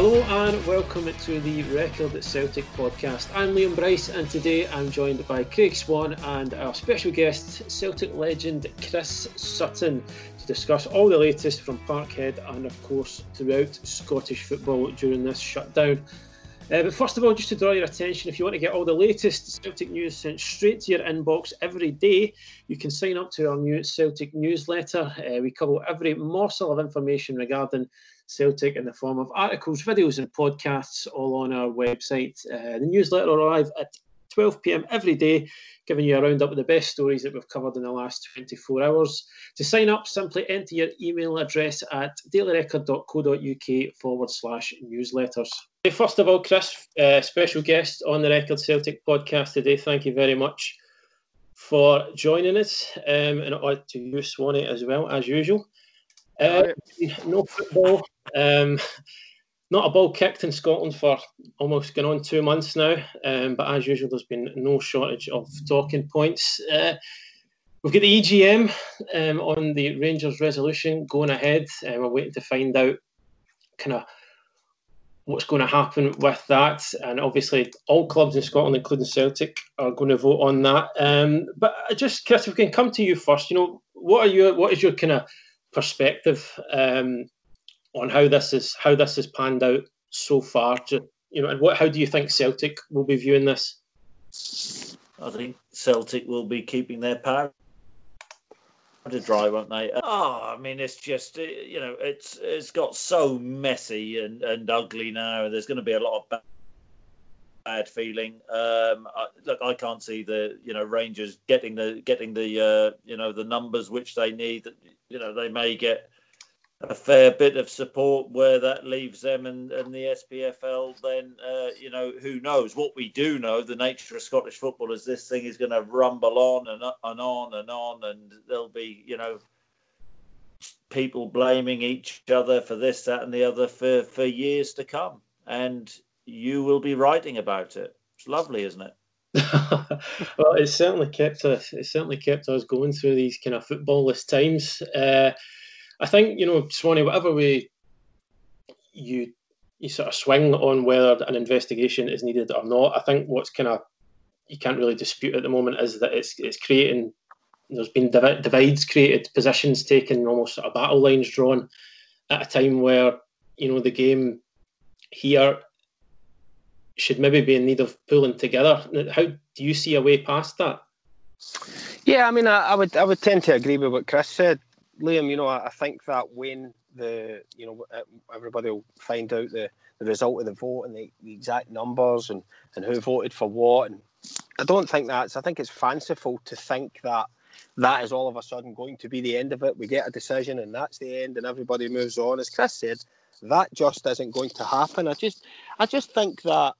Hello and welcome to the Record Celtic podcast. I'm Liam Bryce and today I'm joined by Craig Swan and our special guest, Celtic legend Chris Sutton, to discuss all the latest from Parkhead and, of course, throughout Scottish football during this shutdown. Uh, but first of all, just to draw your attention, if you want to get all the latest Celtic news sent straight to your inbox every day, you can sign up to our new Celtic newsletter. Uh, we cover every morsel of information regarding Celtic in the form of articles, videos, and podcasts, all on our website. Uh, the newsletter arrive at 12 pm every day, giving you a roundup of the best stories that we've covered in the last 24 hours. To sign up, simply enter your email address at dailyrecord.co.uk forward slash newsletters. First of all, Chris, uh, special guest on the Record Celtic podcast today. Thank you very much for joining us, um, and to you, Swanee, as well, as usual. Uh, no football. Um, not a ball kicked in Scotland for almost going on two months now. Um, but as usual, there's been no shortage of talking points. Uh, we've got the EGM um, on the Rangers resolution going ahead. and we're waiting to find out kind of what's going to happen with that. And obviously, all clubs in Scotland, including Celtic, are going to vote on that. Um, but just, Chris, if we can come to you first, you know, what are your what is your kind of perspective um, on how this is how this has panned out so far. you know, and what how do you think Celtic will be viewing this? I think Celtic will be keeping their power to dry, won't they? Oh, I mean, it's just you know, it's it's got so messy and, and ugly now. There's going to be a lot of bad, feeling. Um, I, look, I can't see the you know Rangers getting the getting the uh, you know the numbers which they need. You know, they may get a fair bit of support where that leaves them and, and the SPFL, then, uh, you know, who knows? What we do know, the nature of Scottish football is this thing is going to rumble on and, and on and on, and there'll be, you know, people blaming each other for this, that, and the other for, for years to come. And you will be writing about it. It's lovely, isn't it? well, it's certainly kept us. It's certainly kept us going through these kind of footballless times. Uh, I think you know, Swanee, whatever way you you sort of swing on whether an investigation is needed or not, I think what's kind of you can't really dispute at the moment is that it's it's creating. There's been divides created, positions taken, almost sort of battle lines drawn, at a time where you know the game here should maybe be in need of pulling together. How do you see a way past that? Yeah, I mean, I, I would I would tend to agree with what Chris said. Liam, you know, I think that when the, you know, uh, everybody will find out the, the result of the vote and the, the exact numbers and, and who voted for what. And I don't think that's, I think it's fanciful to think that that is all of a sudden going to be the end of it. We get a decision and that's the end and everybody moves on. As Chris said, that just isn't going to happen. I just, I just think that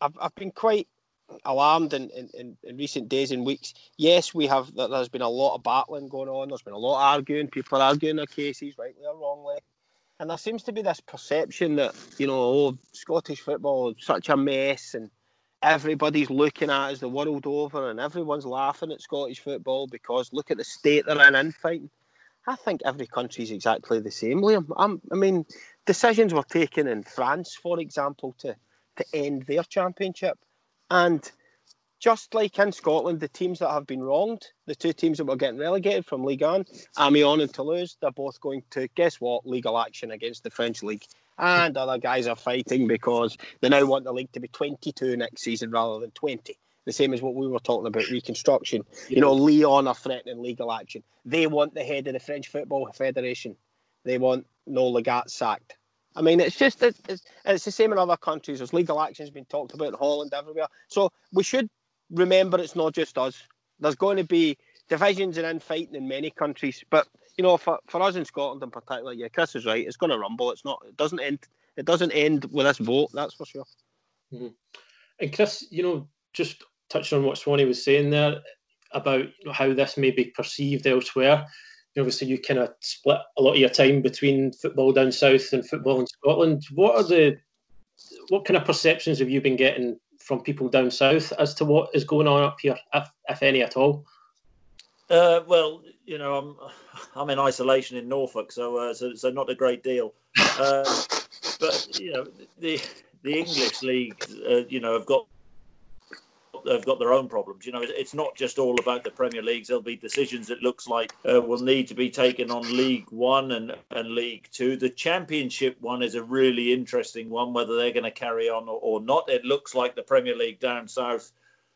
I've, I've been quite alarmed in, in, in, recent days and weeks. Yes, we have. There's been a lot of battling going on. There's been a lot of arguing. People are arguing their cases, rightly or wrongly. And there seems to be this perception that you know, oh, Scottish football is such a mess, and everybody's looking at us the world over, and everyone's laughing at Scottish football because look at the state they're in infighting. I think every country is exactly the same, Liam. I'm, I mean, decisions were taken in France, for example, to to end their championship and just like in Scotland, the teams that have been wronged, the two teams that were getting relegated from Ligue 1, Amiens and Toulouse, they're both going to, guess what, legal action against the French League. And other guys are fighting because they now want the league to be 22 next season rather than 20. The same as what we were talking about reconstruction. You know, Lyon are threatening legal action. They want the head of the French Football Federation. They want Noël Le Graët sacked. I mean, it's just it's, it's the same in other countries. There's legal actions being talked about in Holland, everywhere. So we should remember it's not just us. There's going to be divisions and infighting in many countries, but you know, for, for us in Scotland in particular, yeah, Chris is right. It's going to rumble. It's not. It doesn't end. It doesn't end with this vote. That's for sure. Mm-hmm. And Chris, you know, just touching on what Swanee was saying there about how this may be perceived elsewhere obviously you kind of split a lot of your time between football down south and football in Scotland. What are the what kind of perceptions have you been getting from people down south as to what is going on up here, if, if any at all? Uh, well, you know, I'm I'm in isolation in Norfolk, so uh, so, so not a great deal. Uh, but you know the the English league, uh, you know, have got have got their own problems. You know, it's not just all about the Premier Leagues. There'll be decisions it looks like uh, will need to be taken on League One and, and League Two. The Championship one is a really interesting one, whether they're going to carry on or, or, not. It looks like the Premier League down south,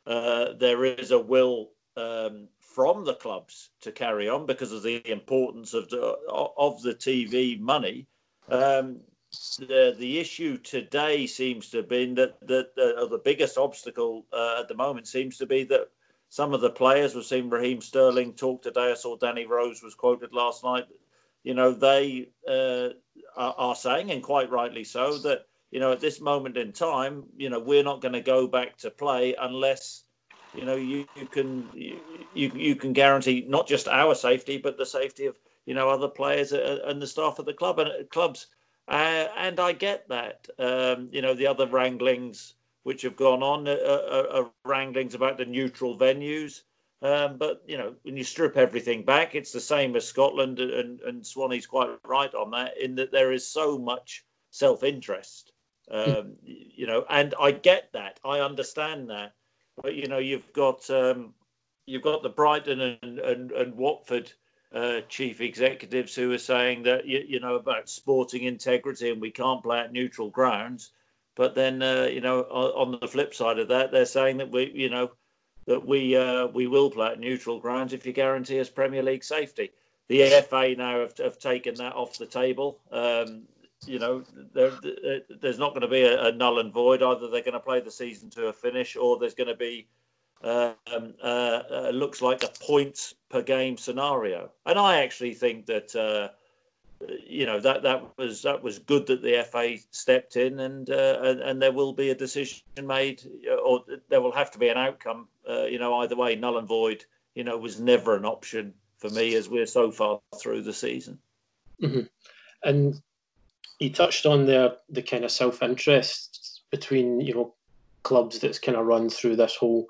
uh, there is a will um, from the clubs to carry on because of the importance of the of the TV money. Um, the the issue today seems to have been that that uh, the biggest obstacle uh, at the moment seems to be that some of the players we've seen Raheem Sterling talk today. I saw Danny Rose was quoted last night. You know they uh, are, are, saying, and quite rightly so, that you know at this moment in time, you know we're not going to go back to play unless you know you, you can you, you can guarantee not just our safety but the safety of you know other players uh, and the staff of the club and uh, clubs uh, and I get that. Um, you know, the other wranglings which have gone on are, are, are wranglings about the neutral venues. Um, but you know, when you strip everything back, it's the same as Scotland, and, and Swanee's quite right on that. In that there is so much self-interest, um, you know, and I get that, I understand that. But you know, you've got um, you've got the Brighton and, and, and Watford uh, chief executives who are saying that you, you, know about sporting integrity and we can't play at neutral grounds. But then uh, you know on the flip side of that, they're saying that we you know that we uh, we will play at neutral grounds if you guarantee us Premier League safety. The FA now have, have taken that off the table. Um, you know, there's not going to be a, a, null and void. Either they're going to play the season to a finish, or there's going to be um, uh, uh, looks like a points per game scenario. And I actually think that uh, you know that that was that was good that the FA stepped in, and uh, and, and, there will be a decision made, or there will have to be an outcome. You know, either way, null and void. You know, was never an option for me as we're so far through the season. Mm-hmm. And he touched on the the kind of self interest between you know clubs that's kind of run through this whole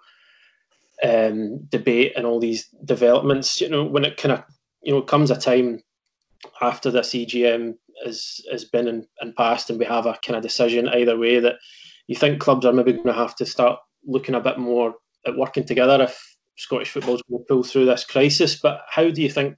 um, debate and all these developments. You know, when it kind of you know comes a time after this EGM has has been and, and passed, and we have a kind of decision either way that you think clubs are maybe going to have to start looking a bit more at working together if Scottish football's going to pull through this crisis. But how do you think,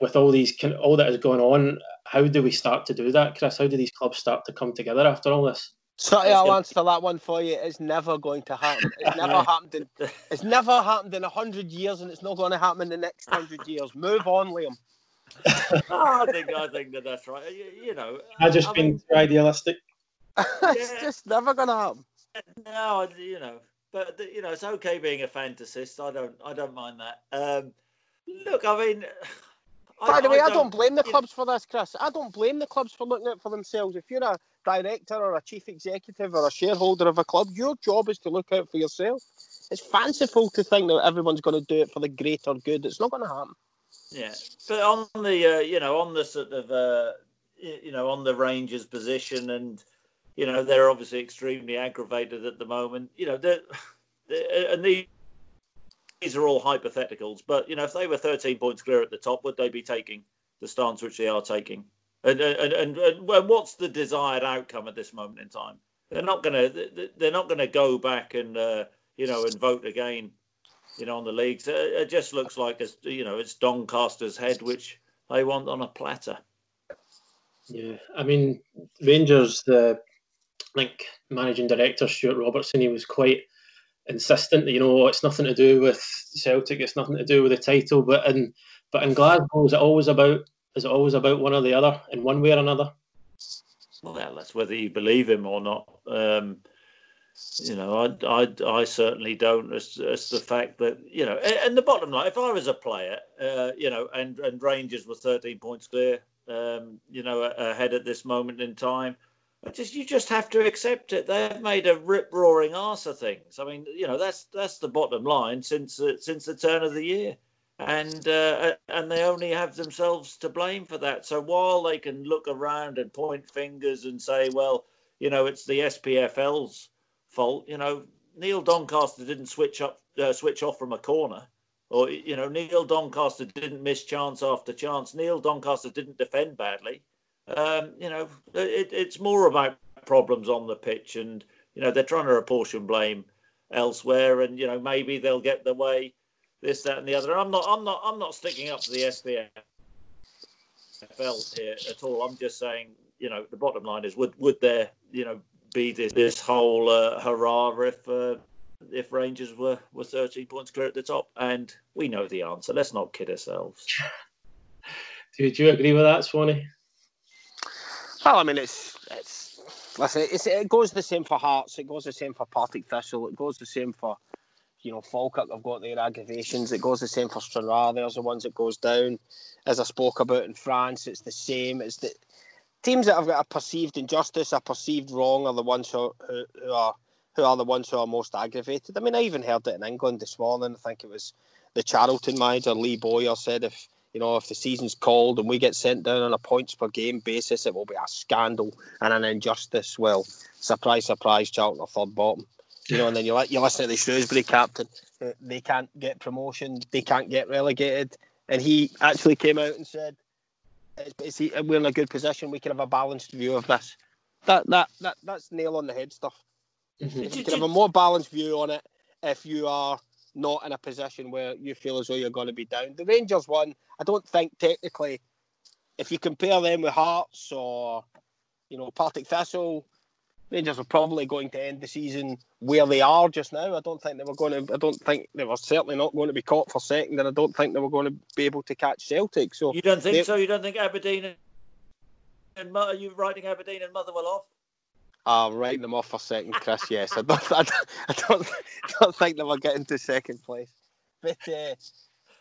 with all these all that is going on, how do we start to do that, Chris? How do these clubs start to come together after all this? So I'll answer that one for you. It's never going to happen. It's never happened in. It's never happened in a hundred years, and it's not going to happen in the next hundred years. Move on, Liam. oh, I think I think that that's right. You, you know, I just I been mean, idealistic. it's yeah. just never going to happen. No, you know, but you know, it's okay being a fantasist. I don't, I don't mind that. Um, look, I mean. By I, the way, I don't, I don't blame the clubs for this, Chris. I don't blame the clubs for looking out for themselves. If you're a director or a chief executive or a shareholder of a club, your job is to look out for yourself. It's fanciful to think that everyone's going to do it for the greater good. It's not going to happen. Yeah, but on the uh, you know on the sort of uh, you know on the Rangers position, and you know they're obviously extremely aggravated at the moment. You know, they're, they're, and these these are all hypotheticals. But you know, if they were 13 points clear at the top, would they be taking the stance which they are taking? And and, and, and what's the desired outcome at this moment in time? They're not going to they're not to go back and uh, you know and vote again, you know, on the leagues. It just looks like it's you know it's Doncaster's head which they want on a platter. Yeah, I mean Rangers the like managing director Stewart Robertson he was quite insistent you know it's nothing to do with Celtic, it's nothing to do with the title, but in but in Glasgow is it always about is it always about one or the other in one way or another? Well, that's whether you believe him or not. Um, you know, I, I, I certainly don't. As, as the fact that you know, and, the bottom line, if I was a player, uh, you know, and and Rangers were 13 points clear, um, you know, ahead at this moment in time, I just you just have to accept it. They've made a rip roaring arse of things. I mean, you know, that's that's the bottom line since uh, since the turn of the year and uh, and they only have themselves to blame for that. So while they can look around and point fingers and say, well, you know, it's the SPFL's fault, you know, Neil Doncaster didn't switch up, uh, switch off from a corner, or you know, Neil Doncaster didn't miss chance after chance. Neil Doncaster didn't defend badly. Um, you know, it, it's more about problems on the pitch, and you know they're trying to apportion blame elsewhere, and you know maybe they'll get the way this, that, and the other. I'm not, I'm not, I'm not sticking up for the SPFL here at all. I'm just saying, you know, the bottom line is would would there, you know, be this this whole uh, hurrah if uh, if Rangers were were 13 points clear at the top? And we know the answer. Let's not kid ourselves. do you agree with that, Swanee? Well, I mean, it's it's listen, it's, it goes the same for Hearts. It goes the same for Partick Thistle. It goes the same for you know Falkirk. I've got their aggravations. It goes the same for Stranraer. There's the ones that goes down. As I spoke about in France, it's the same. It's the teams that have got a perceived injustice, a perceived wrong, are the ones who, who, who are who are the ones who are most aggravated. I mean, I even heard it in England this morning. I think it was the Charlton manager Lee Bowyer said if you know if the season's called and we get sent down on a points per game basis, it will be a scandal and an injustice. Well, surprise, surprise, Charlton are third bottom. You know, and then you like you listen to the Shrewsbury captain. Uh, they can't get promotion. They can't get relegated. And he actually came out and said, it's, it's, "We're in a good position. We can have a balanced view of this." That that that that's nail on the head stuff. Mm-hmm. You can have a more balanced view on it if you are not in a position where you feel as though you're going to be down. The Rangers one, I don't think technically, if you compare them with Hearts or you know Partick Thistle, Rangers are probably going to end the season where they are just now. I don't think they were going to. I don't think they were certainly not going to be caught for second, and I don't think they were going to be able to catch Celtic. So you don't think they, so? You don't think Aberdeen and are you writing Aberdeen and Motherwell off? I'm writing them off for second, Chris. Yes, I don't. I don't, I don't, don't think they were getting to second place, but. Uh,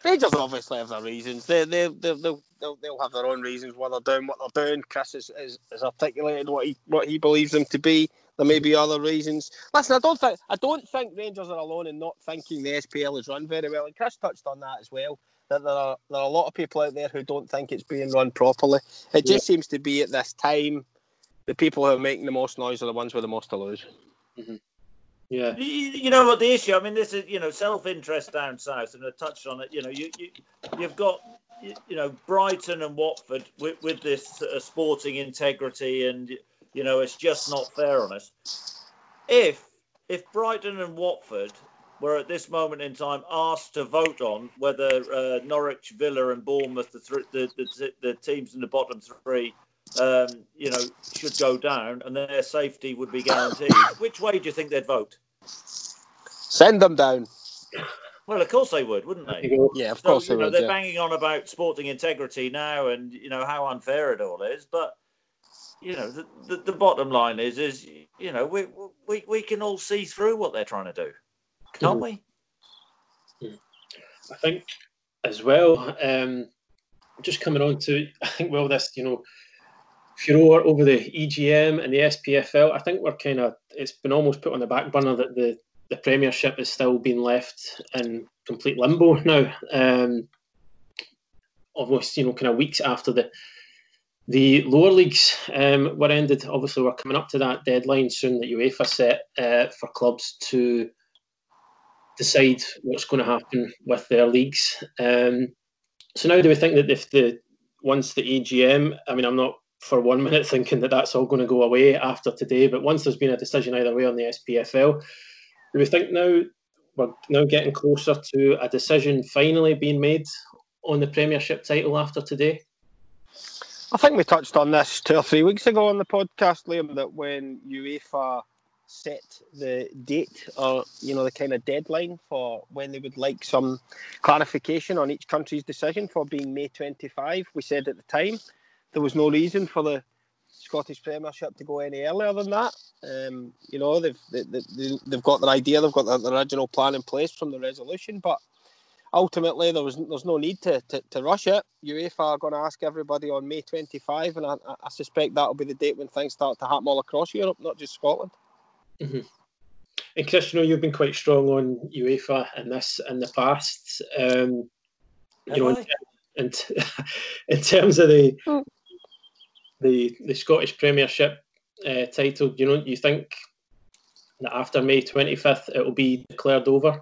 Rangers obviously have their reasons. They they they they'll, they'll, they'll have their own reasons why they're doing what they're doing. Chris has, has, has, articulated what he what he believes them to be. There may be other reasons. Listen, I don't think I don't think Rangers are alone in not thinking the SPL is run very well. And Chris touched on that as well. That there are there are a lot of people out there who don't think it's being run properly. It just yeah. seems to be at this time the people who are making the most noise are the ones with the most to lose. Mm-hmm. Yeah. You, you, know what the issue? I mean, this is you know self-interest down south, and I touched on it. You know, you, you you've got you know Brighton and Watford with, with this uh, sporting integrity, and you know it's just not fair on us. If if Brighton and Watford were at this moment in time asked to vote on whether uh, Norwich, Villa, and Bournemouth, the, th- the, the, the teams in the bottom three, um, you know, should go down and their safety would be guaranteed, which way do you think they'd vote? Send them down. Well, of course they would, wouldn't they? Yeah, of course so, they know, would. They're yeah. banging on about sporting integrity now, and you know how unfair it all is. But you know, the, the, the bottom line is, is you know, we, we we can all see through what they're trying to do, can't mm-hmm. we? I think as well. Um, just coming on to, I think, well, this you know furore over the EGM and the SPFL. I think we're kind of it's been almost put on the back burner that the the Premiership is still being left in complete limbo now. Um, almost you know kind of weeks after the the lower leagues um, were ended. Obviously, we're coming up to that deadline soon that UEFA set uh, for clubs to decide what's going to happen with their leagues. Um, so now, do we think that if the once the EGM, I mean, I'm not for one minute thinking that that's all going to go away after today. But once there's been a decision either way on the SPFL, do we think now we're now getting closer to a decision finally being made on the Premiership title after today? I think we touched on this two or three weeks ago on the podcast, Liam, that when UEFA set the date or you know the kind of deadline for when they would like some clarification on each country's decision for being May 25, we said at the time there was no reason for the Scottish Premiership to go any earlier than that. Um, you know, they've they, they, they've got their idea, they've got their, original plan in place from the resolution, but ultimately there was there's no need to, to, to rush it. UEFA are going to ask everybody on May 25, and I, I suspect that'll be the date when things start to happen all across Europe, not just Scotland. Mm-hmm. And Chris, you know you've been quite strong on UEFA in this in the past. Um, you know, in, in, in, terms of the mm the the Scottish Premiership uh, title. You know, you think that after May twenty fifth it will be declared over?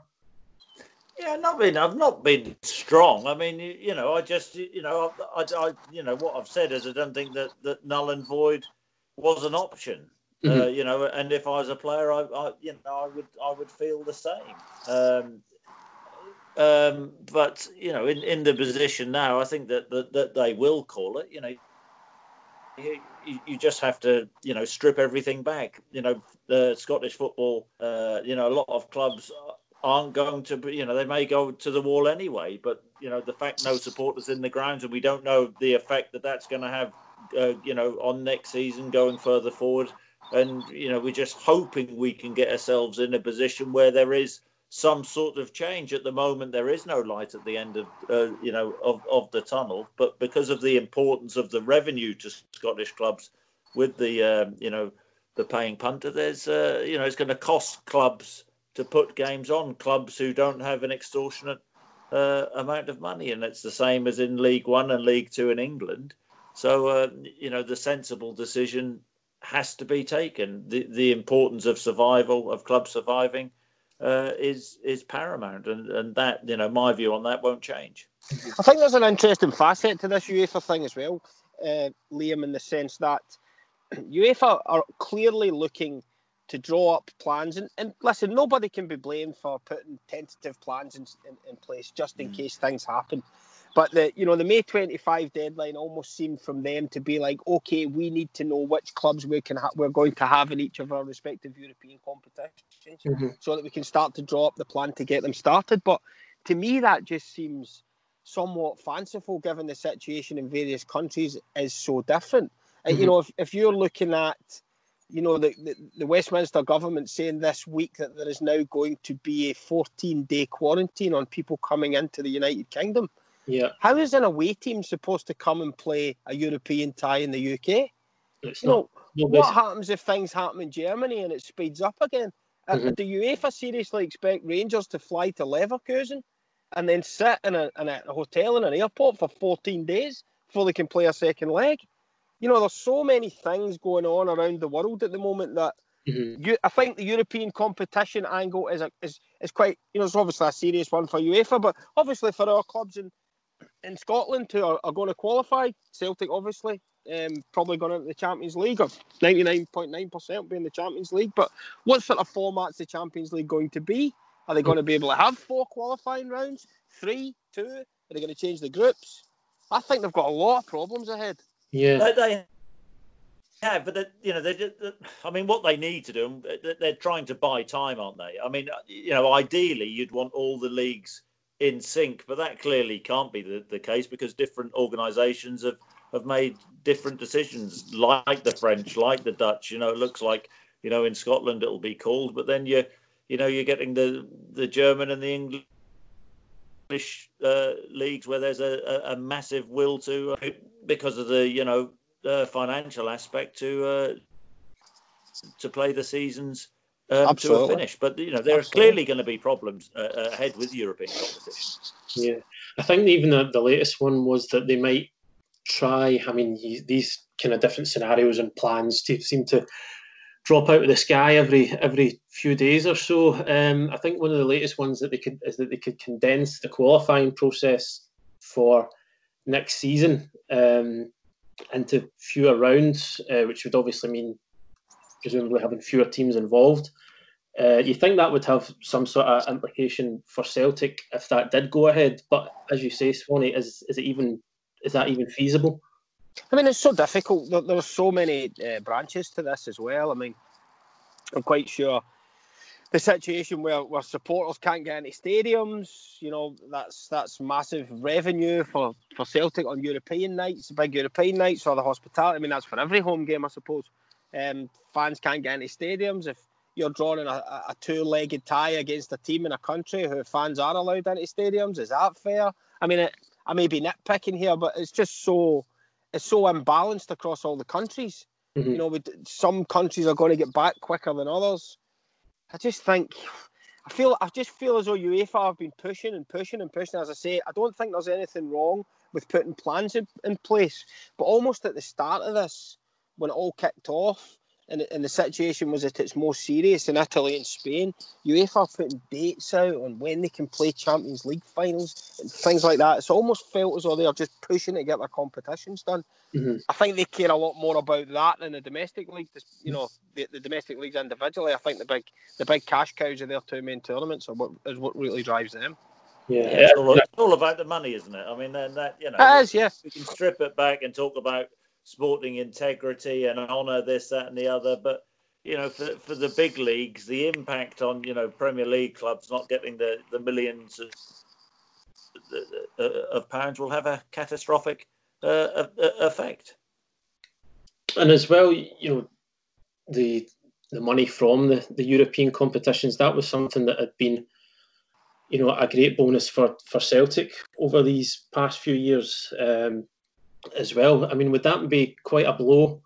Yeah, not been. I've not been strong. I mean, you, know, I just, you know, I, I, I, you know, what I've said is I don't think that that null and void was an option. Mm-hmm. Uh, you know, and if I was a player, I, I, you know, I would, I would feel the same. Um, um, but you know, in, in the position now, I think that, that that they will call it. You know, you, you just have to, you know, strip everything back. You know, the Scottish football, uh, you know, a lot of clubs aren't going to be, you know, they may go to the wall anyway. But you know, the fact no supporters in the grounds, and we don't know the effect that that's going to have, uh, you know, on next season going further forward. And you know, we're just hoping we can get ourselves in a position where there is some sort of change. At the moment, there is no light at the end of uh, you know of, of the tunnel. But because of the importance of the revenue to Scottish clubs, with the um, you know the paying punter, there's uh, you know it's going to cost clubs to put games on clubs who don't have an extortionate uh, amount of money, and it's the same as in League One and League Two in England. So uh, you know the sensible decision has to be taken. The the importance of survival of clubs surviving uh, is is paramount, and and that you know my view on that won't change. I think there's an interesting facet to this UEFA thing as well, uh, Liam, in the sense that UEFA are clearly looking to draw up plans. And, and listen, nobody can be blamed for putting tentative plans in, in, in place just in mm. case things happen. But the you know the May 25 deadline almost seemed from them to be like, okay, we need to know which clubs we can ha- we're going to have in each of our respective European competitions, mm-hmm. so that we can start to draw up the plan to get them started. But to me, that just seems somewhat fanciful, given the situation in various countries is so different. Mm-hmm. you know, if, if you're looking at you know, the, the, the, Westminster government saying this week that there is now going to be a 14 day quarantine on people coming into the United Kingdom. Yeah. How is an away team supposed to come and play a European tie in the UK? It's you not, know, what happens if things happen in Germany and it speeds up again? Uh, mm-hmm. Do UEFA seriously expect Rangers to fly to Leverkusen and then sit in a, in a hotel in an airport for 14 days before they can play a second leg? you know, there's so many things going on around the world at the moment that mm-hmm. you, I think the European competition angle is a, is is quite, you know, it's obviously a serious one for UEFA, but obviously for our clubs in in Scotland who are, are going to qualify, Celtic obviously um, probably going into the Champions League, or 99.9% being the Champions League. But what sort of format's the Champions League going to be? Are they going to be able to have four qualifying rounds? Three? Two? Are they going to change the groups? I think they've got a lot of problems ahead. Yeah, they, they have, but they, you know, they, I mean, what they need to do, they're trying to buy time, aren't they? I mean, you know, ideally, you'd want all the leagues in sync, but that clearly can't be the, the case because different organisations have have made different decisions, like the French, like the Dutch. You know, it looks like you know in Scotland it'll be called, but then you you know you're getting the the German and the English uh, leagues where there's a, a, a massive will to uh, because of the you know uh, financial aspect to uh, to play the seasons um, to a finish. But you know there Absolutely. are clearly going to be problems uh, uh, ahead with European competition. Yeah, I think even the, the latest one was that they might try. I mean, these kind of different scenarios and plans to seem to drop out of the sky every every few days or so. Um, I think one of the latest ones that they could is that they could condense the qualifying process for next season um, into fewer rounds, uh, which would obviously mean presumably having fewer teams involved. Uh, you think that would have some sort of implication for Celtic if that did go ahead? But as you say, Swanee, is is it even is that even feasible? I mean, it's so difficult. There, there are so many uh, branches to this as well. I mean, I'm quite sure the situation where, where supporters can't get into stadiums, you know, that's that's massive revenue for, for Celtic on European nights, big European nights, or the hospitality. I mean, that's for every home game, I suppose. Um, fans can't get into stadiums. If you're drawing a, a two-legged tie against a team in a country who fans are allowed into stadiums, is that fair? I mean, it, I may be nitpicking here, but it's just so it's so imbalanced across all the countries. Mm-hmm. You know, some countries are going to get back quicker than others. I just think, I feel, I just feel as though UEFA have been pushing and pushing and pushing. As I say, I don't think there's anything wrong with putting plans in, in place, but almost at the start of this, when it all kicked off, and, and the situation was that it's more serious in Italy and Spain. UEFA putting dates out on when they can play Champions League finals and things like that. It's almost felt as though they're just pushing to get their competitions done. Mm-hmm. I think they care a lot more about that than the domestic league. You know, the, the domestic leagues individually. I think the big the big cash cows of their two main tournaments are what is what really drives them. Yeah, Yeah, it's, all, it's all about the money, isn't it? I mean, then that you know, It is, yeah. we can strip it back and talk about sporting integrity and honour this, that, and the other. But you know, for for the big leagues, the impact on you know Premier League clubs not getting the the millions of, of pounds will have a catastrophic uh, effect. And as well, you know, the the money from the, the European competitions that was something that had been, you know, a great bonus for for Celtic over these past few years um, as well. I mean, would that be quite a blow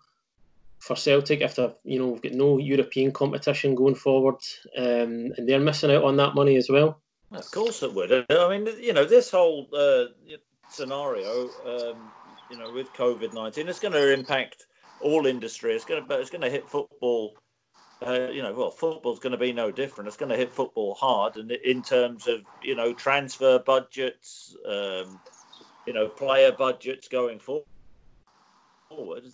for Celtic if they've, you know, we've got no European competition going forward, um, and they're missing out on that money as well? Of course it would. I mean, you know, this whole uh, scenario, um, you know, with COVID nineteen, it's going to impact all industry. It's going to, it's going to hit football. Uh, you know, well, football's going to be no different. It's going to hit football hard, and in terms of you know transfer budgets, um, you know, player budgets going forward,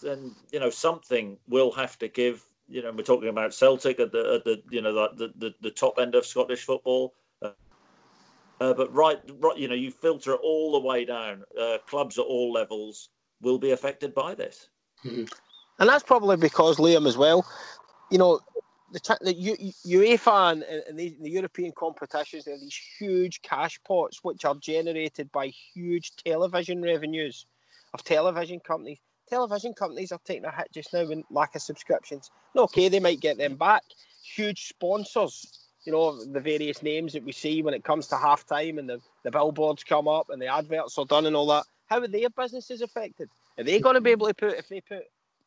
then you know something will have to give. You know, we're talking about Celtic at the at the you know the the, the top end of Scottish football. Uh, but right, right, you know, you filter it all the way down. Uh, clubs at all levels will be affected by this, mm-hmm. and that's probably because Liam as well. You know, the, the U, UEFA and, and the, the, European competitions, there are these huge cash pots which are generated by huge television revenues of television companies. Television companies are taking a hit just now in lack of subscriptions. okay, they might get them back. Huge sponsors, you know, the various names that we see when it comes to halftime and the, the billboards come up and the adverts are done and all that. How are their businesses affected? Are they going to be able to put, if they put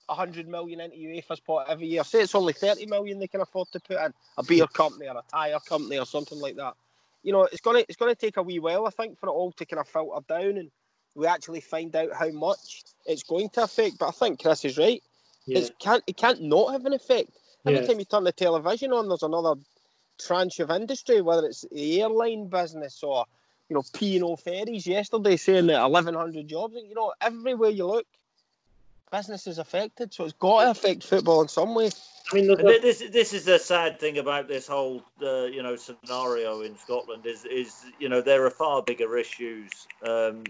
100 million into UEFA's pot every year. Say it's only 30 million they can afford to put in a beer company or a tyre company or something like that. You know, it's gonna it's gonna take a wee while, I think, for it all to kind of filter down and we actually find out how much it's going to affect. But I think Chris is right. Yeah. It can't it can't not have an effect. Every yeah. time you turn the television on, there's another tranche of industry, whether it's the airline business or you know P&O ferries. Yesterday saying that 1,100 jobs. You know, everywhere you look, business is affected, so it's got to affect football in some way. I mean, this this is the sad thing about this whole uh, you know scenario in Scotland is is you know there are far bigger issues um,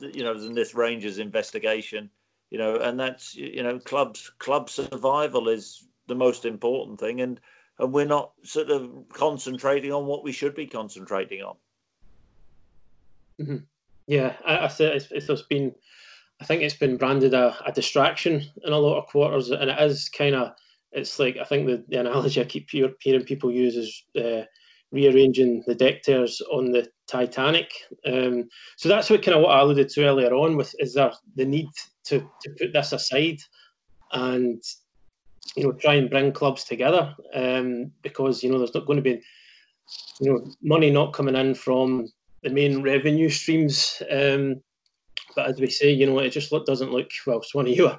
you know than this Rangers investigation, you know, and that's you know clubs club survival is the most important thing, and and we're not sort of concentrating on what we should be concentrating on. Mm-hmm. Yeah, I, I said it's, it's been I think it's been branded a, a distraction in a lot of quarters, and it is kind of. It's like I think the, the analogy I keep hearing people use is uh, rearranging the deck chairs on the Titanic. Um, so that's what kind of what I alluded to earlier on. With is there the need to to put this aside and you know try and bring clubs together um, because you know there's not going to be you know money not coming in from the main revenue streams um, but as we say, you know, it just look, doesn't look well. Of you are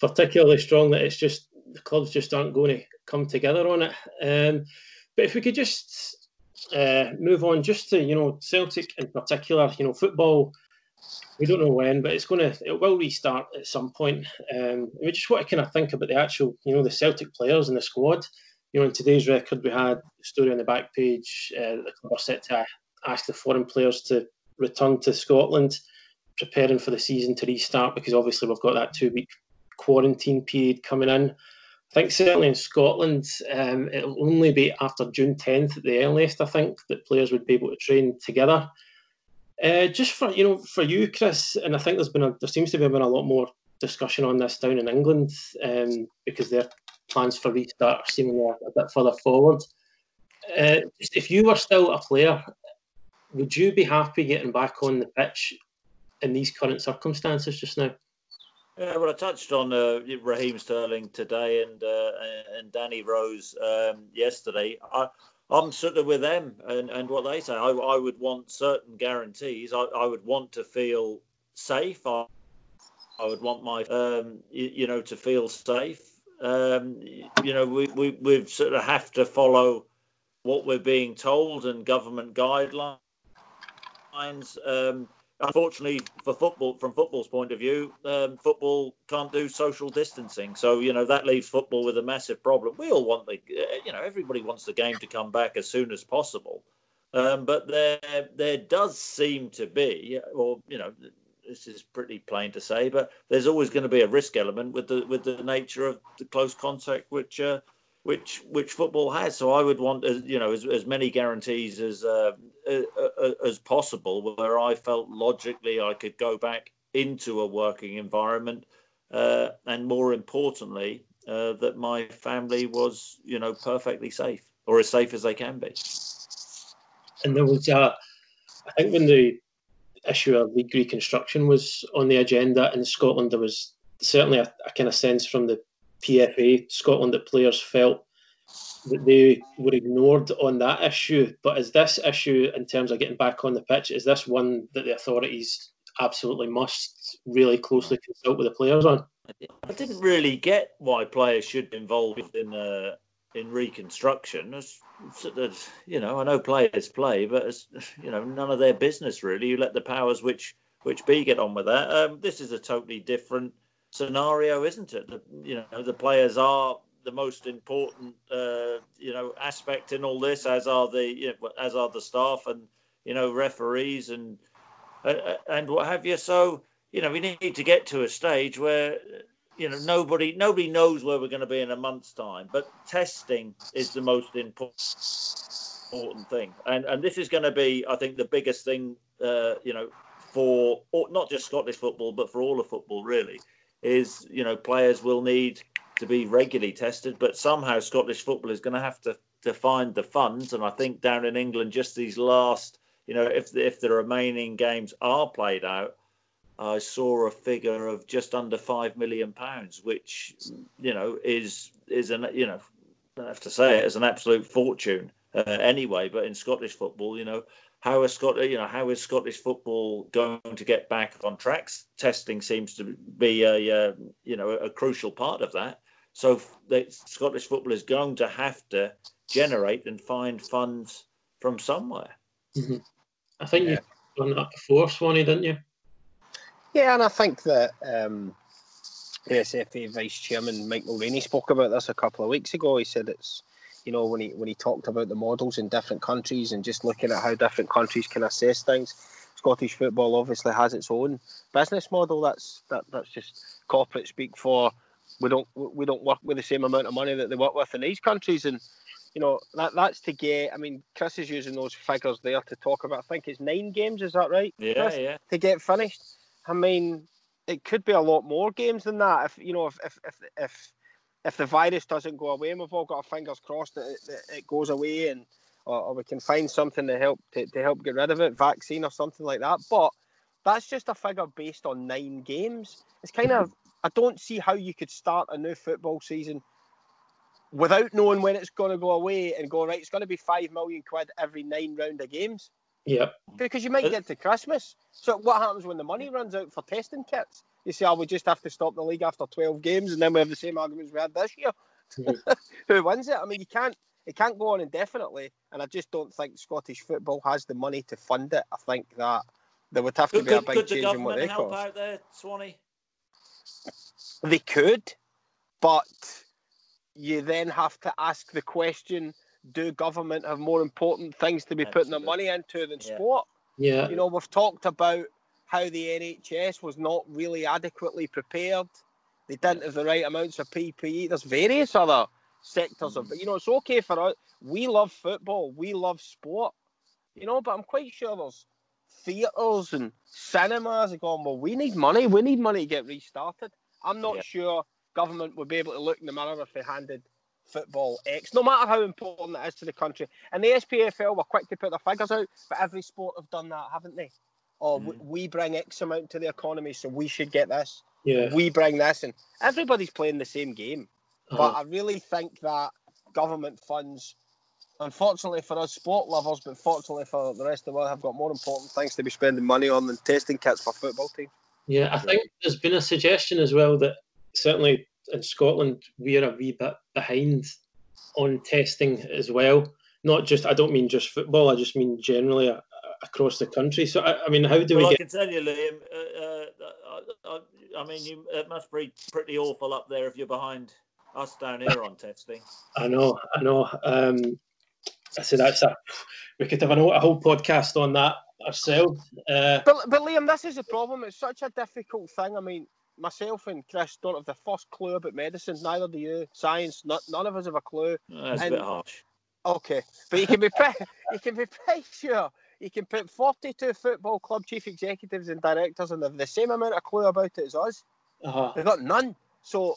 particularly strong that it's just the clubs just aren't going to come together on it. Um, but if we could just uh, move on, just to you know Celtic in particular, you know, football. We don't know when, but it's going to it will restart at some point. Um, we just want to kind of think about the actual, you know, the Celtic players in the squad. You know, in today's record, we had a story on the back page. Uh, the club set to ask the foreign players to return to Scotland preparing for the season to restart because obviously we've got that two week quarantine period coming in. I think certainly in Scotland, um, it'll only be after June 10th at the earliest, I think, that players would be able to train together. Uh, just for you know, for you, Chris, and I think there's been a, there seems to have been a lot more discussion on this down in England um, because their plans for restart are seemingly a, bit further forward. Uh, if you were still a player, would you be happy getting back on the pitch in these current circumstances just now. Yeah, well, I touched on uh, Raheem Sterling today and uh, and Danny Rose um, yesterday. I, I'm sort of with them and, and what they say. I, I would want certain guarantees. I, I would want to feel safe. I, I would want my, um, you, you, know, to feel safe. Um, you know, we, we we sort of have to follow what we're being told and government guidelines. Um, unfortunately, for football, from football's point of view, um, football can't do social distancing. So you know that leaves football with a massive problem. We all want the, you know, everybody wants the game to come back as soon as possible. Um, but there, there does seem to be, or you know, this is pretty plain to say, but there's always going to be a risk element with the with the nature of the close contact which uh, which which football has. So I would want uh, you know as, as many guarantees as uh, uh, uh, as possible where I felt logically I could go back into a working environment, uh, and more importantly that my family was you know perfectly safe or as safe as they can be. And there was, uh, I think, when the issue of league reconstruction was on the agenda in Scotland, there was certainly a, a kind of sense from the PFA Scotland that players felt that they were ignored on that issue. But is this issue, in terms of getting back on the pitch, is this one that the authorities absolutely must really closely consult with the players on? I didn't really get why players should be involved in uh, in reconstruction. As, as, you know, I know players play, but it's you know none of their business really. You let the powers which which be get on with that. Um, this is a totally different scenario, isn't it? The, you know, the players are the most important uh, you know aspect in all this, as are the you know, as are the staff and you know referees and uh, and what have you. So you know, we need to get to a stage where you know nobody nobody knows where we're going to be in a month's time but testing is the most important thing and and this is going to be i think the biggest thing uh, you know for not just scottish football but for all of football really is you know players will need to be regularly tested but somehow scottish football is going to have to to find the funds and i think down in england just these last you know if if the remaining games are played out I saw a figure of just under five million pounds, which you know is is an you know I have to say it as an absolute fortune uh, anyway. But in Scottish football, you know how is Scott you know how is Scottish football going to get back on tracks? Testing seems to be a uh, you know a crucial part of that. So the Scottish football is going to have to generate and find funds from somewhere. Mm-hmm. I think yeah. you've done that before, Swanee, didn't you? Yeah, and I think that um, the SFA Vice Chairman Mike Mulraney spoke about this a couple of weeks ago. He said it's, you know, when he when he talked about the models in different countries and just looking at how different countries can assess things. Scottish football obviously has its own business model. That's that that's just corporate speak for we don't we don't work with the same amount of money that they work with in these countries and you know that that's to get. I mean, Chris is using those figures there to talk about. I think it's nine games. Is that right? Yeah, Chris, yeah. To get finished. I mean, it could be a lot more games than that. If you know, if if if if, if the virus doesn't go away, and we've all got our fingers crossed that it, that it goes away, and or, or, we can find something to help to, to help get rid of it, vaccine or something like that. But that's just a figure based on nine games. It's kind of I don't see how you could start a new football season without knowing when it's going to go away and go right. It's going to be five million quid every nine round of games. Yeah. Because you might get to Christmas. So what happens when the money runs out for testing kits? You say, "Oh, we just have to stop the league after twelve games," and then we have the same arguments we had this year. Who wins it? I mean, you can't. It can't go on indefinitely, and I just don't think Scottish football has the money to fund it. I think that there would have to could, be a big could change the in what they help cost. out there, Swanee? They could, but you then have to ask the question: Do government have more important things to be Absolutely. putting their money into than yeah. sport? Yeah. You know, we've talked about how the NHS was not really adequately prepared. They didn't have the right amounts of PPE. There's various other sectors of, mm. but you know, it's okay for us. We love football. We love sport. You know, but I'm quite sure there's theatres and cinemas are going, well, we need money. We need money to get restarted. I'm not yeah. sure government would be able to look in the mirror if they handed football X, no matter how important it is to the country. And the SPFL were quick to put their figures out, but every sport have done that, haven't they? Oh, mm. we bring X amount to the economy, so we should get this. Yeah. We bring this, and everybody's playing the same game. Uh-huh. But I really think that government funds, unfortunately for us sport lovers, but fortunately for the rest of the world, have got more important things to be spending money on than testing kits for football teams. Yeah, I think there's been a suggestion as well that certainly in Scotland we're a wee bit behind on testing as well. Not just I don't mean just football. I just mean generally across the country. So I, I, mean, how do well, we? I can tell you, Liam. Uh, uh, I, I, mean, you, it must be pretty awful up there if you're behind us down here on testing. I know, I know. Um, I said that's a. We could have a, a whole podcast on that ourselves. Uh, but but Liam, this is the problem. It's such a difficult thing. I mean, myself and Chris don't have the first clue about medicine. Neither do you. Science. Not, none of us have a clue. That's and, a bit harsh. Okay, but you can be pretty, you can be pretty sure you can put 42 football club chief executives and directors and they've the same amount of clue about it as us. Uh-huh. They've got none. So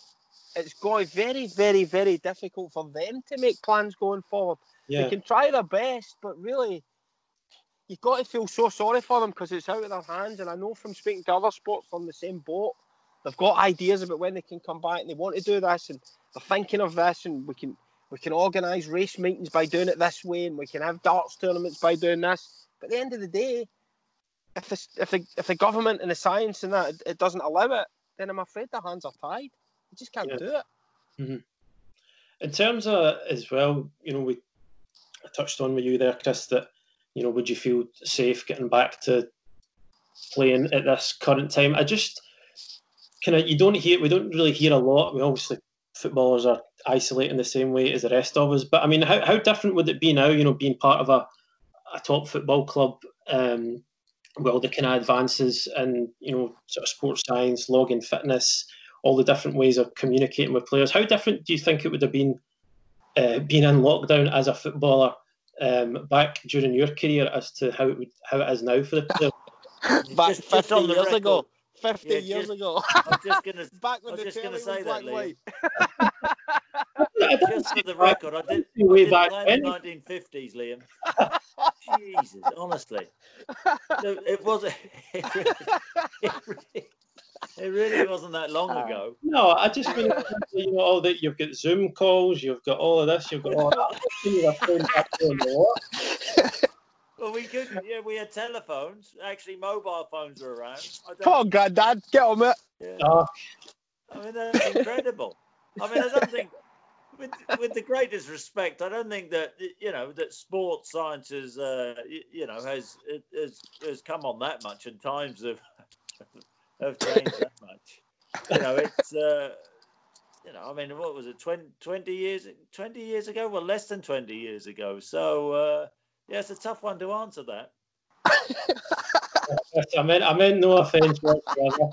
it's going very, very, very difficult for them to make plans going forward. Yeah. They can try their best, but really, you've got to feel so sorry for them because it's out of their hands. And I know from speaking to other sports on the same boat, they've got ideas about when they can come back and they want to do this and they're thinking of this and we can we can organise race meetings by doing it this way and we can have darts tournaments by doing this at the end of the day, if the, if the, if the government and the science and that it doesn't allow it, then I'm afraid their hands are tied. You just can't yeah. do it. Mm-hmm. In terms of as well, you know, we I touched on with you there, Chris, that you know, would you feel safe getting back to playing at this current time? I just kind of you don't hear we don't really hear a lot. We obviously footballers are isolating the same way as the rest of us, but I mean, how how different would it be now? You know, being part of a a top football club, um, well, the kind of advances in you know sort of sports science, logging fitness, all the different ways of communicating with players. How different do you think it would have been uh, being in lockdown as a footballer um, back during your career as to how it would how it is now for the players? back just, 50 just years record. ago. 50 yeah, years just, ago. I'm just gonna, back when I'm the just gonna say that, Liam. just for the record, I did, I did back in the 1950s, Liam. Jesus, honestly, it wasn't. It really, it really wasn't that long uh, ago. No, I just mean you know all that you've got Zoom calls, you've got all of this, you've got all that. Well, we could. Yeah, we had telephones. Actually, mobile phones were around. Oh, God, Dad, get on it. Yeah. Oh. I mean, that's incredible. I mean, I don't think with, with the greatest respect, I don't think that you know that sports sciences, uh, you, you, know, has, has has come on that much, and times have have changed that much. You know, it's uh, you know, I mean, what was it, 20, 20 years, twenty years ago? Well, less than twenty years ago. So uh, yeah, it's a tough one to answer that. I mean, I mean, no offence whatsoever.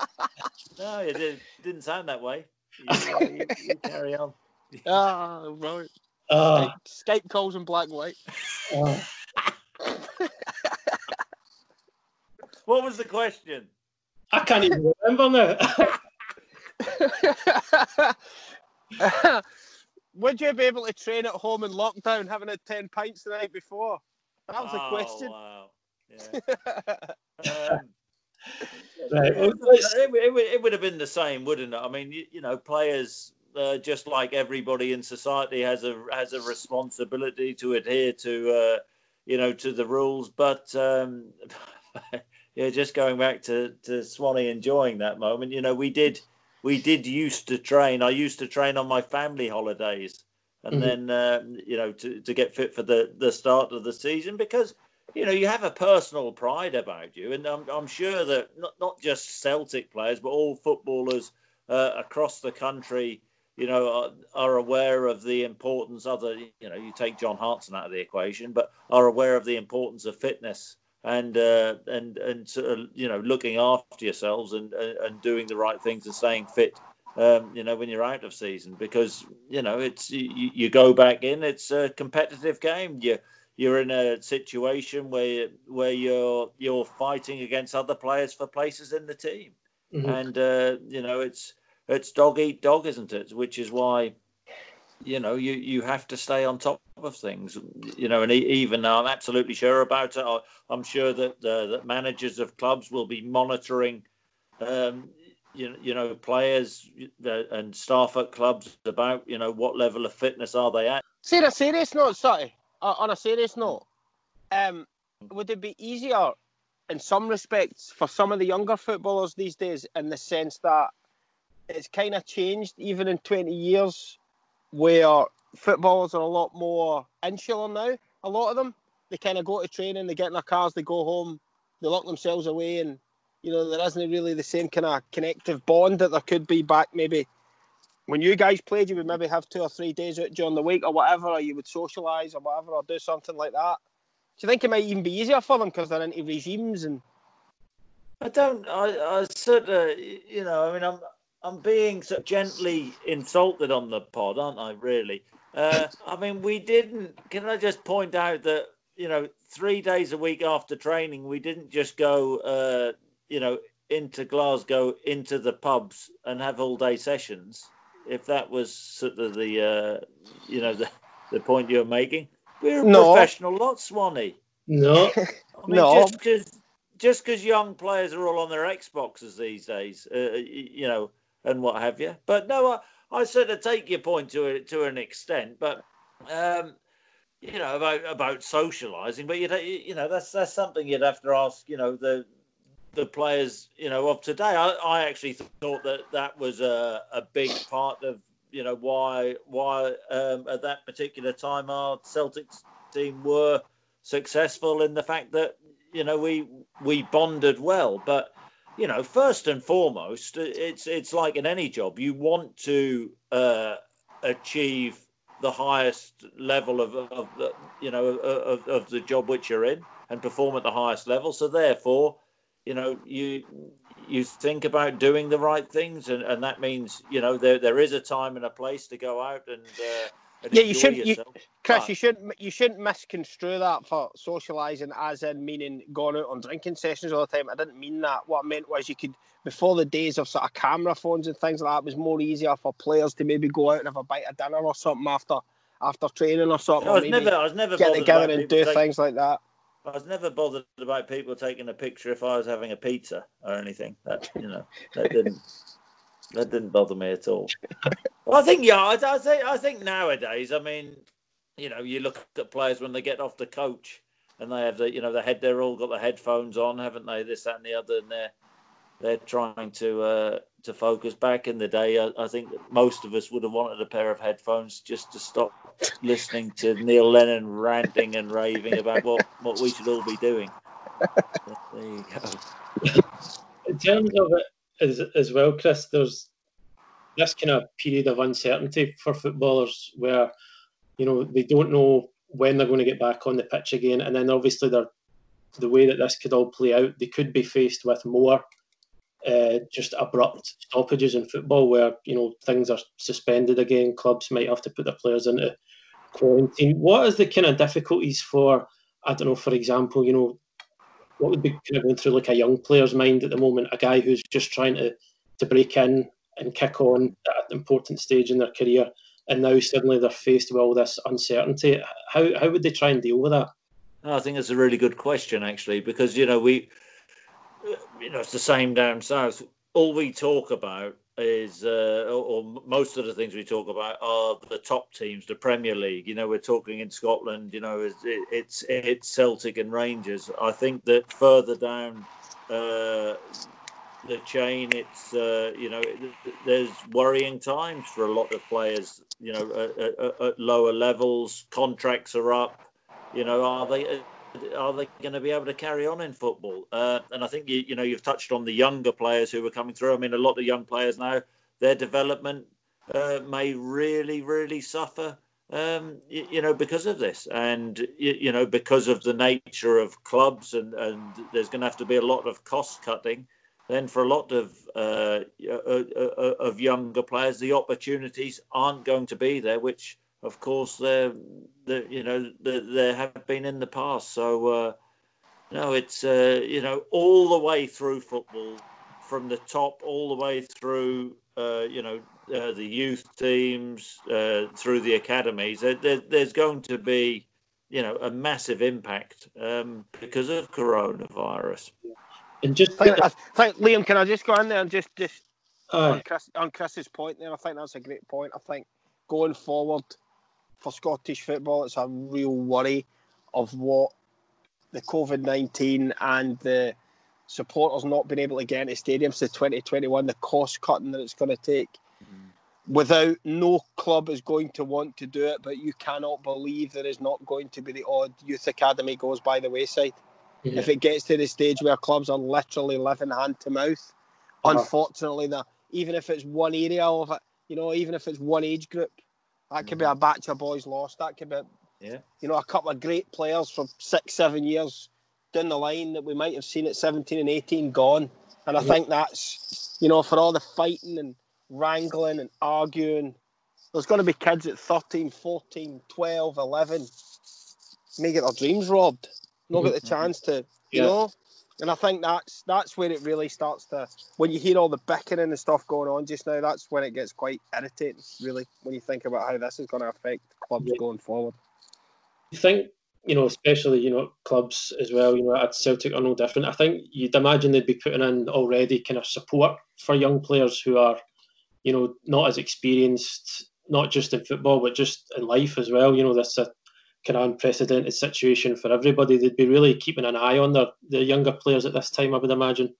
No, it did, didn't sound that way. You, you, you carry on. Ah, right. Uh, Skype calls in black and white. Uh, what was the question? I can't even remember now. Would you be able to train at home in lockdown, having had ten pints the night before? That was oh, the question. Wow. Yeah. um, right. it, it, it, would have been the same, wouldn't it? I mean, you, you know, players uh, just like everybody in society has a has a responsibility to adhere to uh, you know to the rules. But um, yeah, just going back to to Swanee enjoying that moment. You know, we did we did used to train. I used to train on my family holidays, and mm-hmm. then uh, you know to to get fit for the the start of the season because you know, you have a personal pride about you, and I'm, I'm sure that not, not just Celtic players, but all footballers uh, across the country you know, are, are, aware of the importance. Other, you know, you take John Hartson out of the equation, but are aware of the importance of fitness and uh, and and sort of, you know, looking after yourselves and and doing the right things and staying fit. Um, you know, when you're out of season, because you know it's you, you go back in. It's a competitive game. You you're in a situation where where you're you're fighting against other players for places in the team, mm-hmm. and uh, you know it's it's dog eat dog, isn't it? Which is why you know you you have to stay on top of things you know and even though i'm absolutely sure about it i'm sure that uh, that managers of clubs will be monitoring um, you, you know players and staff at clubs about you know what level of fitness are they at See, on a serious note sorry on a serious note um, would it be easier in some respects for some of the younger footballers these days in the sense that it's kind of changed even in 20 years where footballers are a lot more insular now. A lot of them, they kind of go to training, they get in their cars, they go home, they lock themselves away, and you know there isn't really the same kind of connective bond that there could be back maybe when you guys played. You would maybe have two or three days out during the week or whatever, or you would socialise or whatever, or do something like that. Do you think it might even be easier for them because they're into regimes and? I don't. I, I sort of, you know, I mean, I'm I'm being so gently insulted on the pod, aren't I? Really. Uh, I mean, we didn't. Can I just point out that you know, three days a week after training, we didn't just go, uh, you know, into Glasgow, into the pubs and have all day sessions. If that was sort of the, uh, you know, the, the point you're making, we're a no. professional lot, Swanee. No, I mean, no. Just because just young players are all on their Xboxes these days, uh, you know, and what have you. But no, I, I sort of take your point to to an extent. But um, you know about about socializing but you you know that's that's something you'd have to ask you know the the players you know of today i, I actually thought that that was a, a big part of you know why why um, at that particular time our celtics team were successful in the fact that you know we we bonded well but you know first and foremost it's it's like in any job you want to uh, achieve the highest level of, of the you know of, of the job which you're in and perform at the highest level. So therefore you know you you think about doing the right things and, and that means you know there, there is a time and a place to go out and uh, yeah, you shouldn't, you, Chris. But, you shouldn't, you shouldn't misconstrue that for socialising, as in meaning going out on drinking sessions all the time. I didn't mean that. What I meant was you could, before the days of sort of camera phones and things like that, it was more easier for players to maybe go out and have a bite of dinner or something after after training or something. I was never, I was never get together and do things like that. I was never bothered about people taking a picture if I was having a pizza or anything. That you know, that didn't that didn't bother me at all. I think yeah, I, I, think I think nowadays, I mean, you know, you look at players when they get off the coach and they have the, you know, the head, they're all got the headphones on, haven't they? This, that, and the other, and they're they're trying to uh, to focus. Back in the day, I, I think most of us would have wanted a pair of headphones just to stop listening to Neil Lennon ranting and raving about what what we should all be doing. there you go. In terms of it as as well, Chris. There's this kind of period of uncertainty for footballers where you know they don't know when they're going to get back on the pitch again, and then obviously they're the way that this could all play out, they could be faced with more uh, just abrupt stoppages in football where you know things are suspended again. Clubs might have to put their players into quarantine. What is the kind of difficulties for? I don't know. For example, you know, what would be kind of going through like a young player's mind at the moment? A guy who's just trying to to break in and kick on at an important stage in their career, and now suddenly they're faced with all this uncertainty. How how would they try and deal with that? I think it's a really good question actually, because you know we, you know, it's the same down south. All we talk about is, uh, or, most of the things we talk about are the top teams, the Premier League. You know, we're talking in Scotland. You know, it's it's, it's Celtic and Rangers. I think that further down uh, the chain, it's uh, you know, there's worrying times for a lot of players. You know, at, at, at lower levels, contracts are up. You know, are they are they going to be able to carry on in football? Uh, and I think you you know you've touched on the younger players who are coming through. I mean, a lot of young players now, their development uh, may really really suffer. Um, you, you, know, because of this, and you, you, know, because of the nature of clubs, and, and there's going to have to be a lot of cost cutting. Then, for a lot of uh, of younger players, the opportunities aren't going to be there, which of course, there, there you know, there, there, have been in the past. So, uh, no, it's uh, you know all the way through football, from the top all the way through, uh, you know, uh, the youth teams, uh, through the academies. There, there's going to be, you know, a massive impact um, because of coronavirus. And just I think, I think, Liam, can I just go in there and just just on, Chris, on Chris's point there? I think that's a great point. I think going forward for Scottish football, it's a real worry of what the COVID 19 and the supporters not being able to get into stadiums to 2021, the cost cutting that it's going to take. Mm-hmm. Without no club is going to want to do it, but you cannot believe there is not going to be the odd youth academy goes by the wayside. Yeah. If it gets to the stage where clubs are literally living hand to mouth, uh-huh. unfortunately, that even if it's one area of it, you know, even if it's one age group, that could be a batch of boys lost. That could be, yeah, you know, a couple of great players from six, seven years down the line that we might have seen at 17 and 18 gone. And I mm-hmm. think that's, you know, for all the fighting and wrangling and arguing, there's going to be kids at 13, 14, 12, 11 may get their dreams robbed, not get the mm-hmm. chance to, you yeah. know. And I think that's that's where it really starts to when you hear all the bickering and stuff going on just now. That's when it gets quite irritating, really, when you think about how this is going to affect clubs yeah. going forward. You think you know, especially you know clubs as well. You know, at Celtic are no different. I think you'd imagine they'd be putting in already kind of support for young players who are, you know, not as experienced, not just in football but just in life as well. You know, this a kind of unprecedented situation for everybody. They'd be really keeping an eye on their the younger players at this time. I would imagine.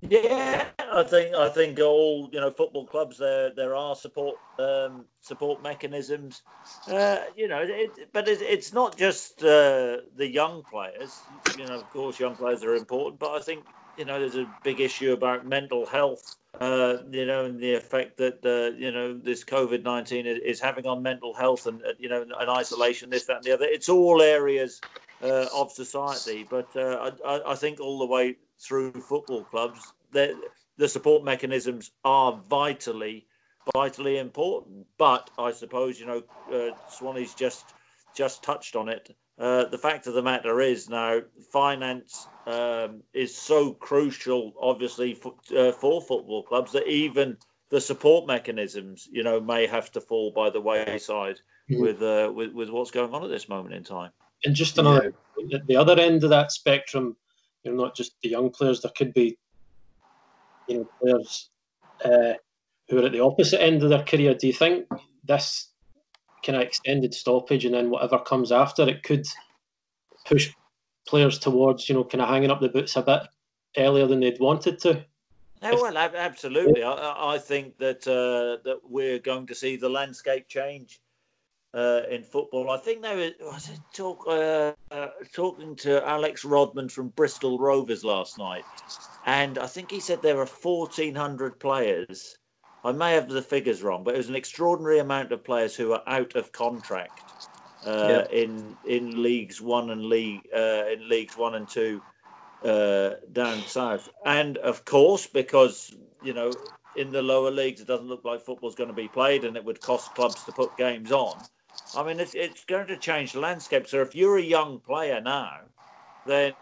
Yeah, I think I think all you know football clubs there there are support um, support mechanisms. Uh, you know, it, but it, it's not just uh, the young players. You know, of course, young players are important, but I think you know there's a big issue about mental health. Uh, you know, and the effect that uh, you know this COVID nineteen is having on mental health, and uh, you know, and isolation, this, that, and the other. It's all areas uh, of society, but I, I think all the way through football clubs, the, the support mechanisms are vitally, vitally important. But I suppose you know, uh, Swanee's just just touched on it. Uh, the fact of the matter is now finance um, is so crucial, obviously, for, uh, for football clubs that even the support mechanisms, you know, may have to fall by the wayside mm-hmm. with, uh, with with what's going on at this moment in time. And just another, yeah. at the other end of that spectrum, you know, not just the young players. There could be, you know, players uh, who are at the opposite end of their career. Do you think this kind of extended stoppage and then whatever comes after it could push players towards, you know, kind of hanging up the boots a bit earlier than they'd wanted to? Oh, well, absolutely. I, I think that uh, that we're going to see the landscape change uh, in football. I think they were was it talk, uh, uh, talking to Alex Rodman from Bristol Rovers last night, and I think he said there are fourteen hundred players. I may have the figures wrong, but it was an extraordinary amount of players who are out of contract uh, in in leagues one and league uh, in leagues one and two uh, down south, and of course because you know in the lower leagues it doesn't look like football's going to be played, and it would cost clubs to put games on. I mean, it's, it's going to change the landscape. So if you're a young player now, then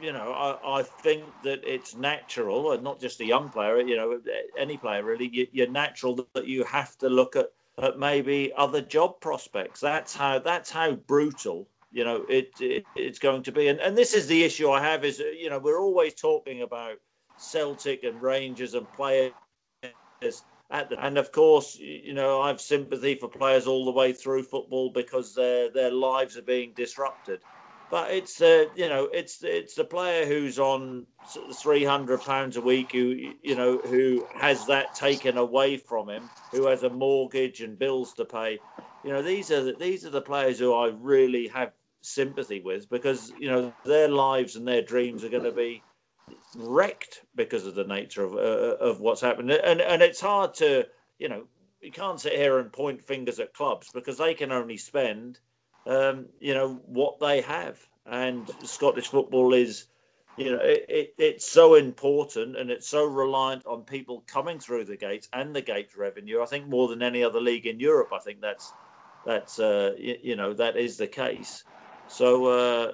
you know, I, I think that it's natural, and not just a young player, you know, any player really, you, are natural that you have to look at, at maybe other job prospects. That's how that's how brutal, you know, it, it it's going to be. And and this is the issue I have is, you know, we're always talking about Celtic and Rangers and players and of course, you know, I have sympathy for players all the way through football because their their lives are being disrupted. But it's uh, you know, it's it's a player who's on three hundred pounds a week who you know who has that taken away from him, who has a mortgage and bills to pay. You know, these are the, these are the players who I really have sympathy with because you know their lives and their dreams are going to be wrecked because of the nature of uh, of what's happened. And and it's hard to you know you can't sit here and point fingers at clubs because they can only spend um, you know what they have. And Scottish football is you know it, it, it's so important and it's so reliant on people coming through the gates and the gates revenue. I think more than any other league in Europe. I think that's that's uh, you, you know that is the case. So uh,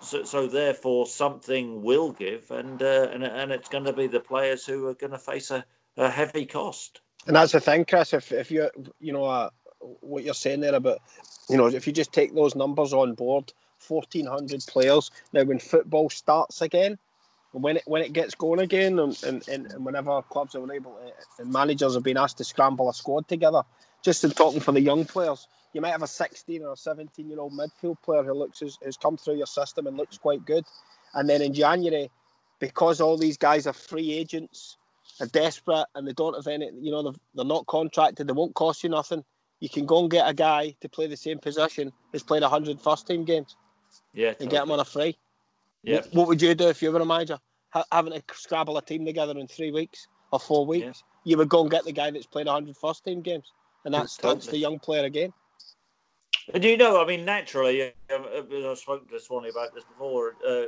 so, so therefore something will give, and uh, and and it's going to be the players who are going to face a, a heavy cost. And that's the thing, Chris. If if you you know uh, what you're saying there about you know if you just take those numbers on board, fourteen hundred players. Now when football starts again, when it when it gets going again, and, and, and whenever clubs are able to, and managers have been asked to scramble a squad together, just in talking for the young players, you might have a 16 or a 17 year old midfield player who looks has come through your system and looks quite good, and then in January because all these guys are free agents, are desperate, and they don't have any, you know, they're not contracted, they won't cost you nothing. You can go and get a guy to play the same position who's played 100 first team games. Yeah. And get him on a free. Yeah. What, what, would you do if you were a manager? Ha- having to scrabble a team together in three weeks or four weeks? Yeah. You would go and get the guy that's played 100 first team games. And that stunts totally. the young player again. And you know, I mean, naturally, um, uh, I've spoken to Swanee about this before. Uh,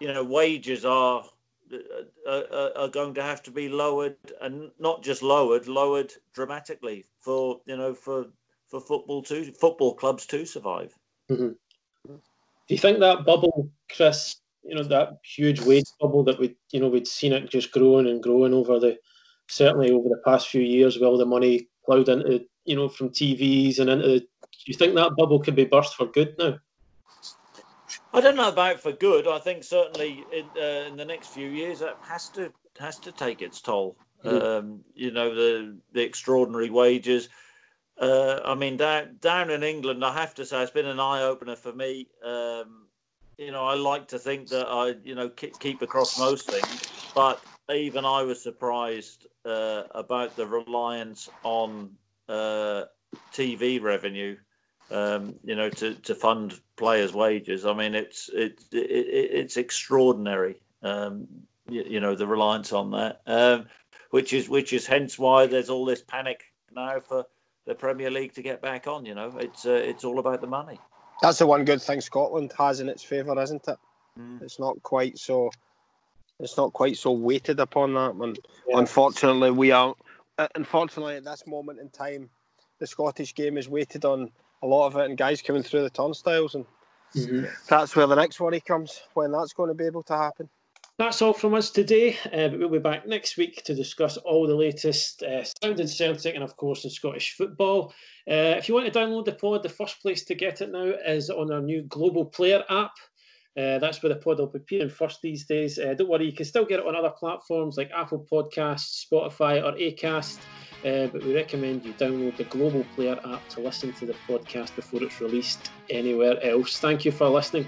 you know, wages are uh, are going to have to be lowered, and not just lowered, lowered dramatically for you know for for football to football clubs to survive. Mm-hmm. Do you think that bubble, Chris? You know that huge wage bubble that we you know we'd seen it just growing and growing over the certainly over the past few years with all the money plowed into you know from TVs and into. Do you think that bubble could be burst for good now? I don't know about for good. I think certainly in, uh, in the next few years it has to has to take its toll. Mm-hmm. Um, you know the the extraordinary wages. Uh, I mean down down in England, I have to say it's been an eye opener for me. Um, you know, I like to think that I you know keep, keep across most things, but even I was surprised uh, about the reliance on uh, TV revenue um, you know, to, to fund players' wages. I mean, it's it, it it's extraordinary. Um, you, you, know, the reliance on that, um, which is which is hence why there's all this panic now for the Premier League to get back on. You know, it's uh, it's all about the money. That's the one good thing Scotland has in its favour, isn't it? Mm. It's not quite so. It's not quite so weighted upon that. Yeah. unfortunately, we are. Uh, unfortunately, at this moment in time, the Scottish game is weighted on a lot of it and guys coming through the turnstiles and mm-hmm. that's where the next worry comes when that's going to be able to happen that's all from us today uh, but we'll be back next week to discuss all the latest uh, sound in celtic and of course in scottish football uh, if you want to download the pod the first place to get it now is on our new global player app uh, that's where the pod will be appearing first these days. Uh, don't worry, you can still get it on other platforms like Apple Podcasts, Spotify, or Acast. Uh, but we recommend you download the Global Player app to listen to the podcast before it's released anywhere else. Thank you for listening.